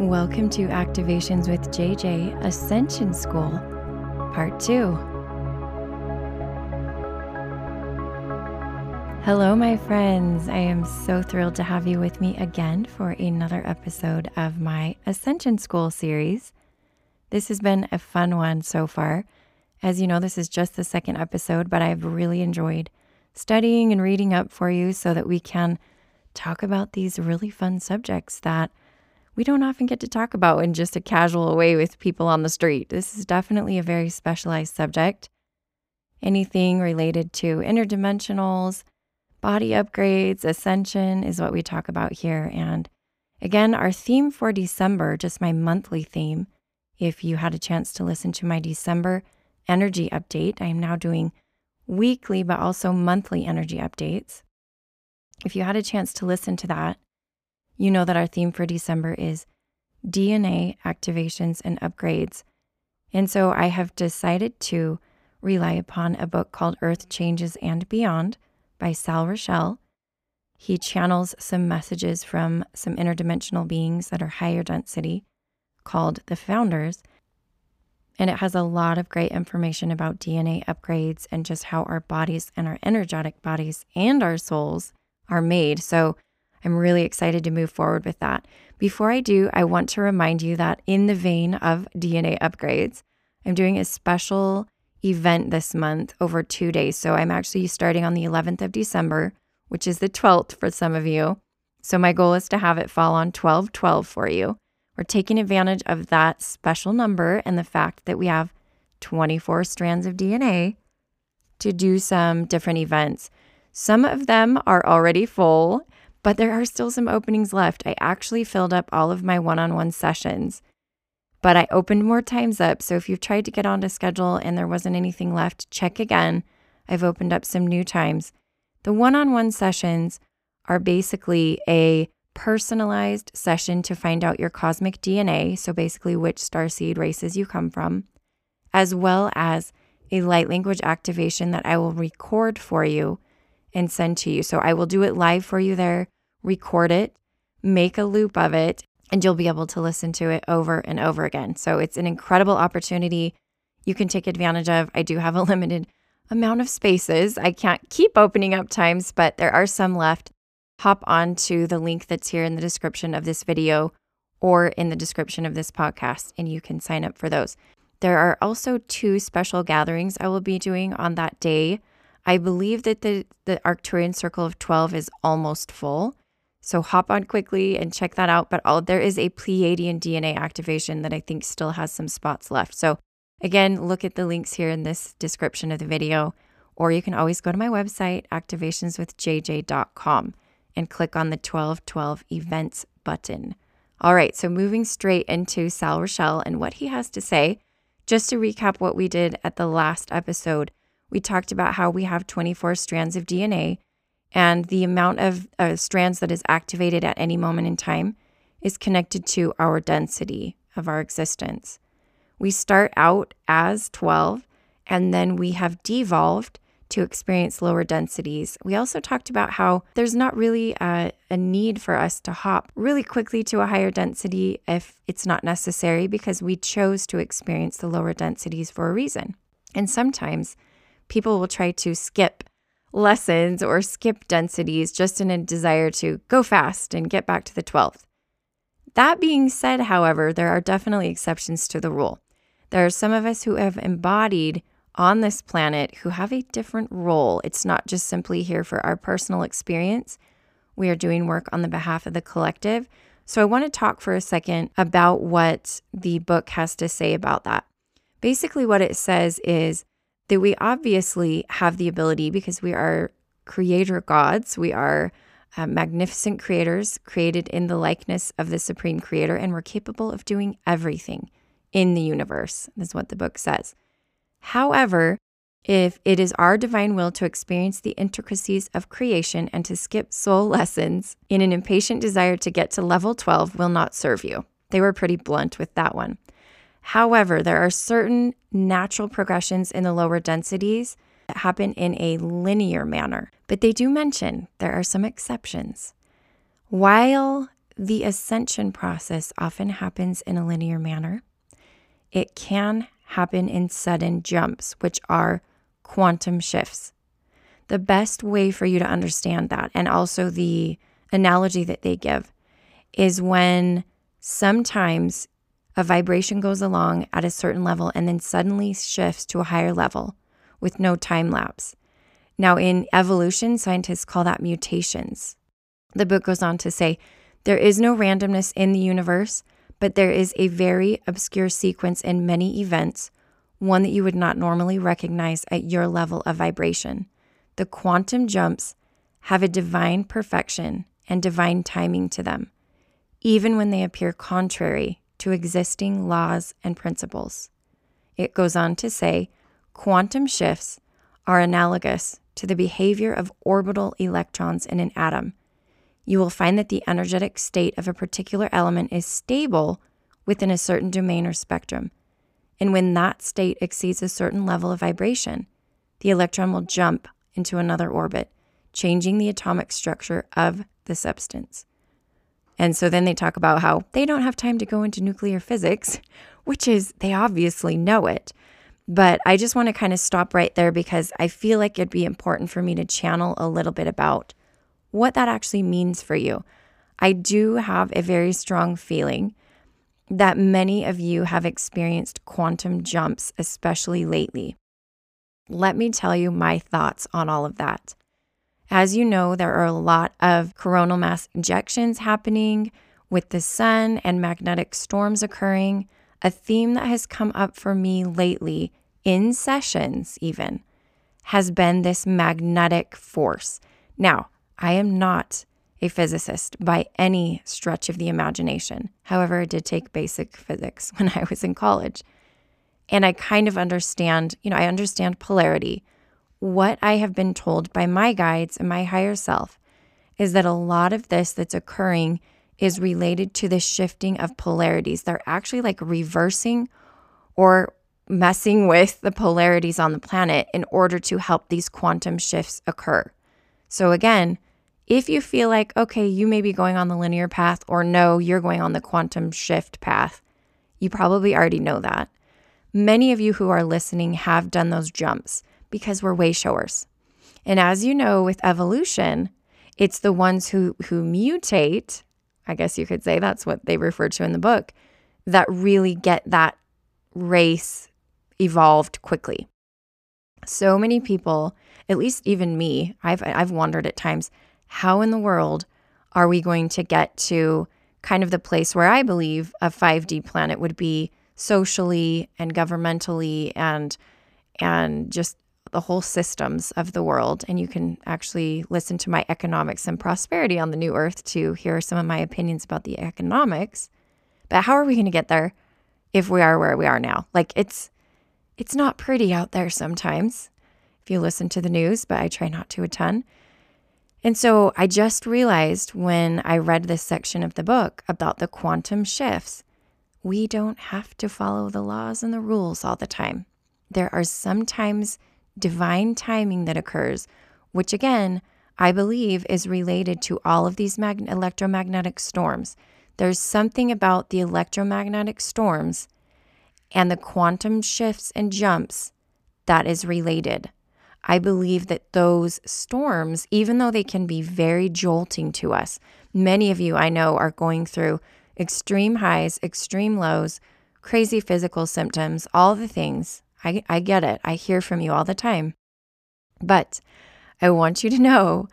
Welcome to Activations with JJ Ascension School, Part 2. Hello, my friends. I am so thrilled to have you with me again for another episode of my Ascension School series. This has been a fun one so far. As you know, this is just the second episode, but I've really enjoyed studying and reading up for you so that we can talk about these really fun subjects that we don't often get to talk about in just a casual way with people on the street. This is definitely a very specialized subject. Anything related to interdimensionals, body upgrades, ascension is what we talk about here. And again, our theme for December, just my monthly theme, if you had a chance to listen to my December energy update, I am now doing weekly but also monthly energy updates. If you had a chance to listen to that, you know that our theme for December is DNA activations and upgrades. And so I have decided to rely upon a book called Earth Changes and Beyond by Sal Rachele. He channels some messages from some interdimensional beings that are higher density called the Founders. And it has a lot of great information about DNA upgrades and just how our bodies and our energetic bodies and our souls are made. So I'm really excited to move forward with that. Before I do, I want to remind you that in the vein of DNA upgrades, I'm doing a special event this month over two days. So I'm actually starting on the 11th of December, which is the 12th for some of you. So my goal is to have it fall on 12 12 for you. We're taking advantage of that special number and the fact that we have 24 strands of DNA to do some different events. Some of them are already full but there are still some openings left. I actually filled up all of my one on one sessions, but I opened more times up. So if you've tried to get onto schedule and there wasn't anything left, check again. I've opened up some new times. The one on one sessions are basically a personalized session to find out your cosmic DNA. So basically, which star seed races you come from, as well as a light language activation that I will record for you and send to you. So I will do it live for you there, record it, make a loop of it, and you'll be able to listen to it over and over again. So it's an incredible opportunity you can take advantage of. I do have a limited amount of spaces. I can't keep opening up times, but there are some left. Hop on to the link that's here in the description of this video or in the description of this podcast, and you can sign up for those. There are also two special gatherings I will be doing on that day. I believe that the, the Arcturian Circle of 12 is almost full. So hop on quickly and check that out. But all, there is a Pleiadian DNA activation that I think still has some spots left. So again, look at the links here in this description of the video, or you can always go to my website, activationswithjj.com, and click on the 1212 events button. All right, so moving straight into Sal Rachele and what he has to say. Just to recap what we did at the last episode, we talked about how we have 24 strands of DNA, and the amount of uh, strands that is activated at any moment in time is connected to our density of our existence. We start out as 12, and then we have devolved to experience lower densities. We also talked about how there's not really a, a, need for us to hop really quickly to a higher density if it's not necessary because we chose to experience the lower densities for a reason. And sometimes people will try to skip lessons or skip densities just in a desire to go fast and get back to the 12th. That being said, however, there are definitely exceptions to the rule. There are some of us who have embodied on this planet who have a different role. It's not just simply here for our personal experience. We are doing work on the behalf of the collective. So I want to talk for a second about what the book has to say about that. Basically, what it says is that we obviously have the ability because we are creator gods. We are uh, magnificent creators created in the likeness of the supreme creator, and we're capable of doing everything in the universe, is what the book says. However, if it is our divine will to experience the intricacies of creation and to skip soul lessons in an impatient desire to get to level 12 will not serve you. They were pretty blunt with that one. However, there are certain natural progressions in the lower densities that happen in a linear manner, but they do mention there are some exceptions. While the ascension process often happens in a linear manner. It can happen in sudden jumps, which are quantum shifts. The best way for you to understand that, and also the analogy that they give, is when sometimes a vibration goes along at a certain level and then suddenly shifts to a higher level with no time lapse. Now, in evolution, scientists call that mutations. The book goes on to say there is no randomness in the universe, but there is a very obscure sequence in many events, one that you would not normally recognize at your level of vibration. The quantum jumps have a divine perfection and divine timing to them, even when they appear contrary to existing laws and principles. It goes on to say quantum shifts are analogous to the behavior of orbital electrons in an atom you will find that the energetic state of a particular element is stable within a certain domain or spectrum. And when that state exceeds a certain level of vibration, the electron will jump into another orbit, changing the atomic structure of the substance. And so then they talk about how they don't have time to go into nuclear physics, which is, they obviously know it. But I just want to kind of stop right there because I feel like it'd be important for me to channel a little bit about what that actually means for you. I do have a very strong feeling that many of you have experienced quantum jumps, especially lately. Let me tell you my thoughts on all of that. As you know, there are a lot of coronal mass ejections happening with the sun and magnetic storms occurring. A theme that has come up for me lately, in sessions even, has been this magnetic force. Now, I am not a physicist by any stretch of the imagination. However, I did take basic physics when I was in college. And I kind of understand, you know, I understand polarity. What I have been told by my guides and my higher self is that a lot of this that's occurring is related to the shifting of polarities. They're actually like reversing or messing with the polarities on the planet in order to help these quantum shifts occur. So, again, if you feel like, okay, you may be going on the linear path, or no, you're going on the quantum shift path, you probably already know that. Many of you who are listening have done those jumps because we're way showers. And as you know, with evolution, it's the ones who, who mutate, I guess you could say that's what they refer to in the book, that really get that race evolved quickly. So many people, at least even me, I've, I've wondered at times, how in the world are we going to get to kind of the place where I believe a 5D planet would be socially and governmentally and and just the whole systems of the world and you can actually listen to my economics and prosperity on the new earth to hear some of my opinions about the economics. But how are we going to get there if we are where we are now? Like it's it's not pretty out there sometimes if you listen to the news but I try not to a ton. And so I just realized when I read this section of the book about the quantum shifts, we don't have to follow the laws and the rules all the time. There are sometimes divine timing that occurs, which again, I believe is related to all of these mag- electromagnetic storms. There's something about the electromagnetic storms and the quantum shifts and jumps that is related. I believe that those storms, even though they can be very jolting to us, many of you I know are going through extreme highs, extreme lows, crazy physical symptoms, all the things. I, I get it. I hear from you all the time. But I want you to know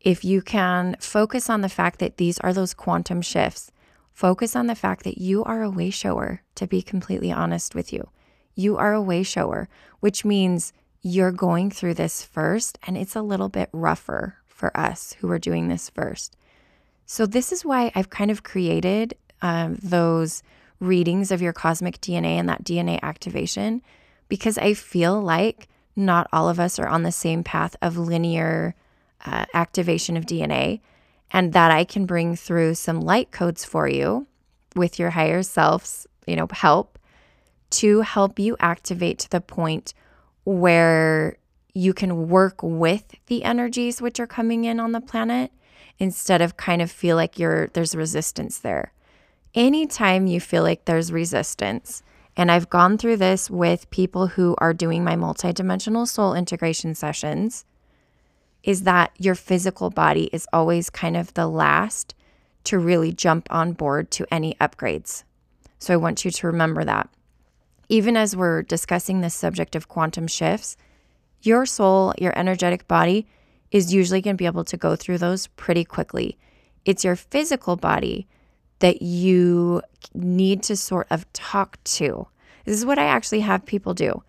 if you can focus on the fact that these are those quantum shifts, focus on the fact that you are a way shower, to be completely honest with you. You are a way shower, which means you're going through this first, and it's a little bit rougher for us who are doing this first. So, this is why I've kind of created um, those readings of your cosmic DNA and that DNA activation because I feel like not all of us are on the same path of linear uh, activation of DNA, and that I can bring through some light codes for you with your higher self's, you know, help to help you activate to the point where you can work with the energies which are coming in on the planet instead of kind of feel like you're there's resistance there. Anytime you feel like there's resistance, and I've gone through this with people who are doing my multidimensional soul integration sessions, is that your physical body is always kind of the last to really jump on board to any upgrades. So I want you to remember that. Even as we're discussing this subject of quantum shifts, your soul, your energetic body, is usually going to be able to go through those pretty quickly. It's your physical body that you need to sort of talk to. This is what I actually have people do.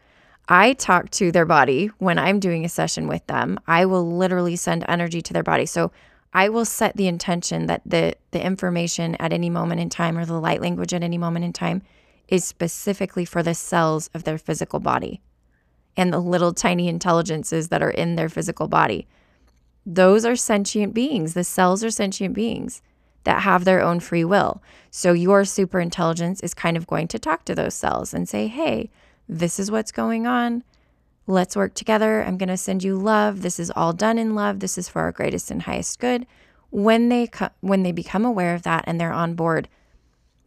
I talk to their body when I'm doing a session with them. I will literally send energy to their body. So I will set the intention that the the information at any moment in time or the light language at any moment in time is specifically for the cells of their physical body and the little tiny intelligences that are in their physical body. Those are sentient beings. The cells are sentient beings that have their own free will. So your super intelligence is kind of going to talk to those cells and say, "Hey, this is what's going on. Let's work together. I'm going to send you love. This is all done in love. This is for our greatest and highest good. When they co- when they become aware of that and they're on board,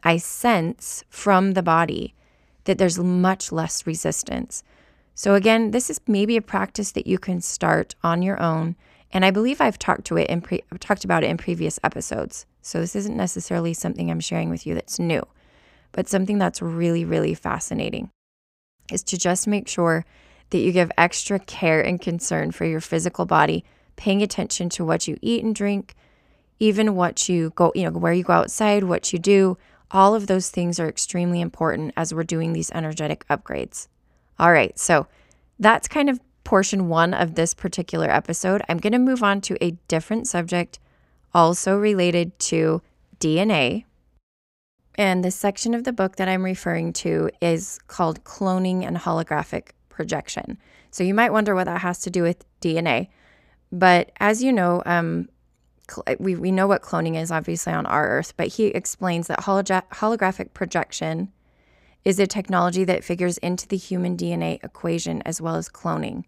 I sense from the body that there's much less resistance. So again, this is maybe a practice that you can start on your own, and I believe I've talked to it in pre- talked about it in previous episodes. So this isn't necessarily something I'm sharing with you that's new, but something that's really really fascinating is to just make sure that you give extra care and concern for your physical body, paying attention to what you eat and drink, even what you go, you know, where you go outside, what you do. All of those things are extremely important as we're doing these energetic upgrades. All right, so that's kind of portion one of this particular episode. I'm going to move on to a different subject, also related to DNA, and the section of the book that I'm referring to is called Cloning and Holographic Projection. So you might wonder what that has to do with DNA. But as you know, um, we, we know what cloning is obviously on our Earth, but he explains that hologra- holographic projection is a technology that figures into the human DNA equation as well as cloning.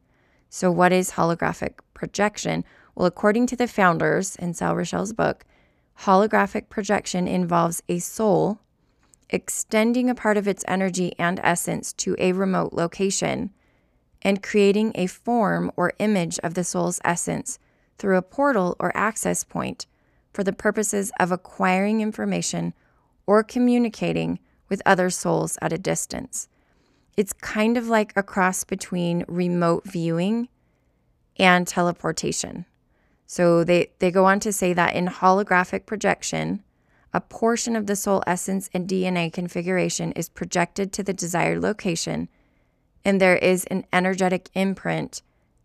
So, what is holographic projection? Well, according to the founders in Sal Rachele's book, Holographic projection involves a soul extending a part of its energy and essence to a remote location and creating a form or image of the soul's essence through a portal or access point for the purposes of acquiring information or communicating with other souls at a distance. It's kind of like a cross between remote viewing and teleportation. So they, they go on to say that in holographic projection, a portion of the soul essence and DNA configuration is projected to the desired location, and there is an energetic imprint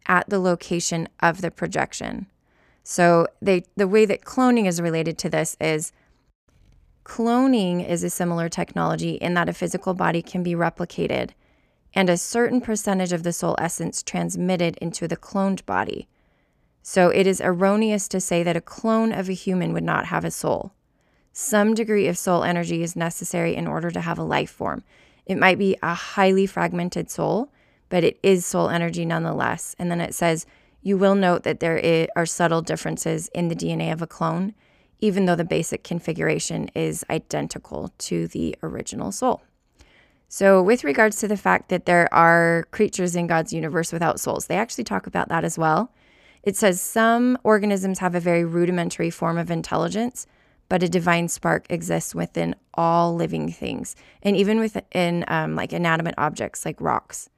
at the location of the projection. So they the way that cloning is related to this is cloning is a similar technology in that a physical body can be replicated and a certain percentage of the soul essence transmitted into the cloned body. So it is erroneous to say that a clone of a human would not have a soul. Some degree of soul energy is necessary in order to have a life form. It might be a highly fragmented soul, but it is soul energy nonetheless. And then it says, you will note that there are subtle differences in the DNA of a clone, even though the basic configuration is identical to the original soul. So, with regards to the fact that there are creatures in God's universe without souls, they actually talk about that as well. It says some organisms have a very rudimentary form of intelligence, but a divine spark exists within all living things, and even within um, like inanimate objects like rocks.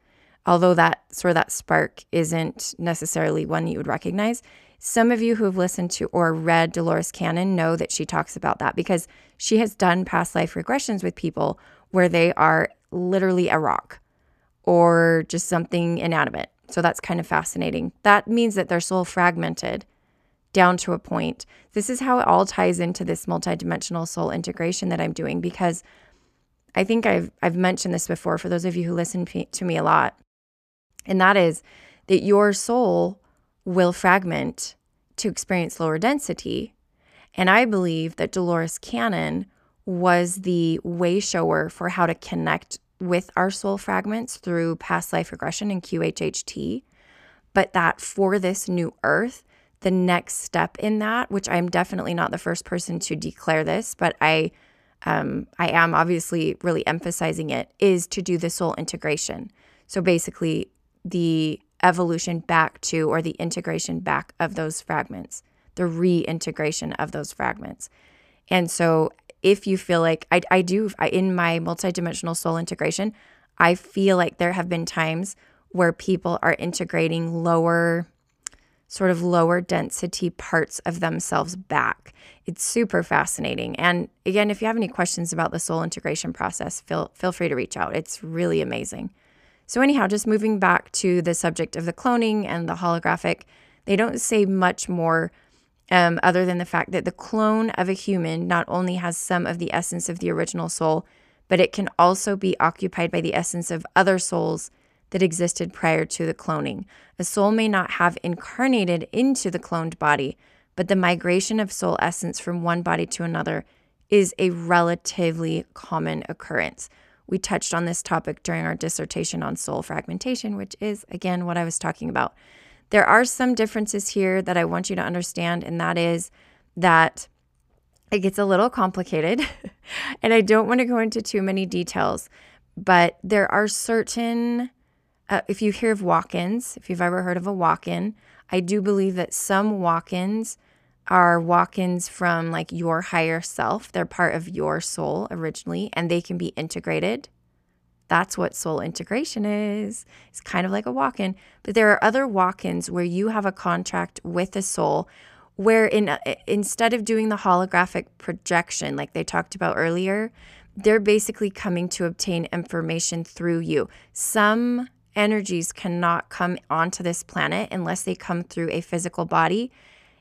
Although that sort of that spark isn't necessarily one you would recognize, some of you who have listened to or read Dolores Cannon know that she talks about that because she has done past life regressions with people where they are literally a rock or just something inanimate. So that's kind of fascinating. That means that their soul fragmented down to a point. This is how it all ties into this multidimensional soul integration that I'm doing because I think I've I've mentioned this before for those of you who listen to me a lot. And that is that your soul will fragment to experience lower density. And I believe that Dolores Cannon was the way shower for how to connect with our soul fragments through past life regression and QHHT, but that for this new earth, the next step in that, which I'm definitely not the first person to declare this, but I um, I am obviously really emphasizing it, is to do the soul integration. So basically, the evolution back to or the integration back of those fragments, the reintegration of those fragments. And so, if you feel like I, I do I, in my multidimensional soul integration, I feel like there have been times where people are integrating lower sort of lower density parts of themselves back. It's super fascinating. And again, if you have any questions about the soul integration process, feel feel free to reach out. It's really amazing. So anyhow, just moving back to the subject of the cloning and the holographic, they don't say much more um, other than the fact that the clone of a human not only has some of the essence of the original soul, but it can also be occupied by the essence of other souls that existed prior to the cloning. A soul may not have incarnated into the cloned body, but the migration of soul essence from one body to another is a relatively common occurrence. We touched on this topic during our dissertation on soul fragmentation, which is, again, what I was talking about. There are some differences here that I want you to understand, and that is that it gets a little complicated, and I don't want to go into too many details, but there are certain uh, if you hear of walk ins, if you've ever heard of a walk in, I do believe that some walk ins are walk ins from like your higher self. They're part of your soul originally, and they can be integrated. That's what soul integration is. It's kind of like a walk in. But there are other walk ins where you have a contract with a soul where in, uh, instead of doing the holographic projection like they talked about earlier, they're basically coming to obtain information through you. Some energies cannot come onto this planet unless they come through a physical body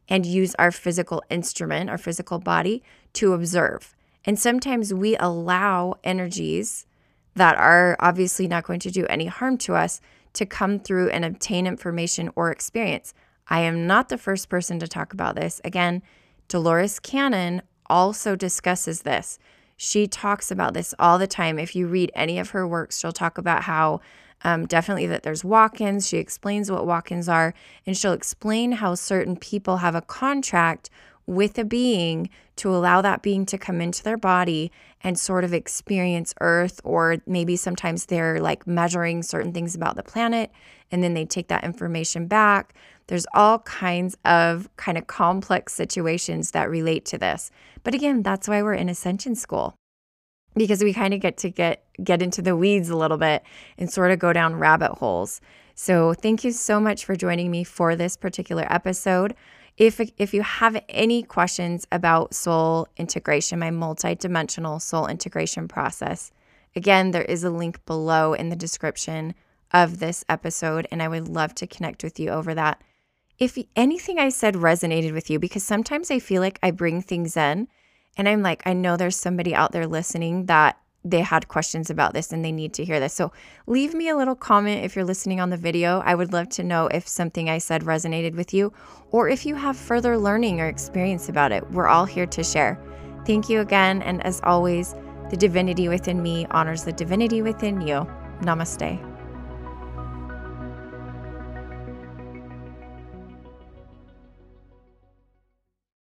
and use our physical instrument, our physical body, to observe. And sometimes we allow energies that are obviously not going to do any harm to us to come through and obtain information or experience. I am not the first person to talk about this. Again, Dolores Cannon also discusses this. She talks about this all the time. If you read any of her works, she'll talk about how um, definitely that there's walk ins. She explains what walk ins are, and she'll explain how certain people have a contract with a being to allow that being to come into their body and sort of experience Earth, or maybe sometimes they're like measuring certain things about the planet and then they take that information back. There's all kinds of kind of complex situations that relate to this. But again, that's why we're in Ascension School because we kind of get to get get into the weeds a little bit and sort of go down rabbit holes. So, thank you so much for joining me for this particular episode. If if you have any questions about soul integration, my multidimensional soul integration process, again, there is a link below in the description of this episode and I would love to connect with you over that. If anything I said resonated with you because sometimes I feel like I bring things in and I'm like, I know there's somebody out there listening that they had questions about this and they need to hear this. So leave me a little comment if you're listening on the video. I would love to know if something I said resonated with you or if you have further learning or experience about it. We're all here to share. Thank you again. And as always, the divinity within me honors the divinity within you. Namaste.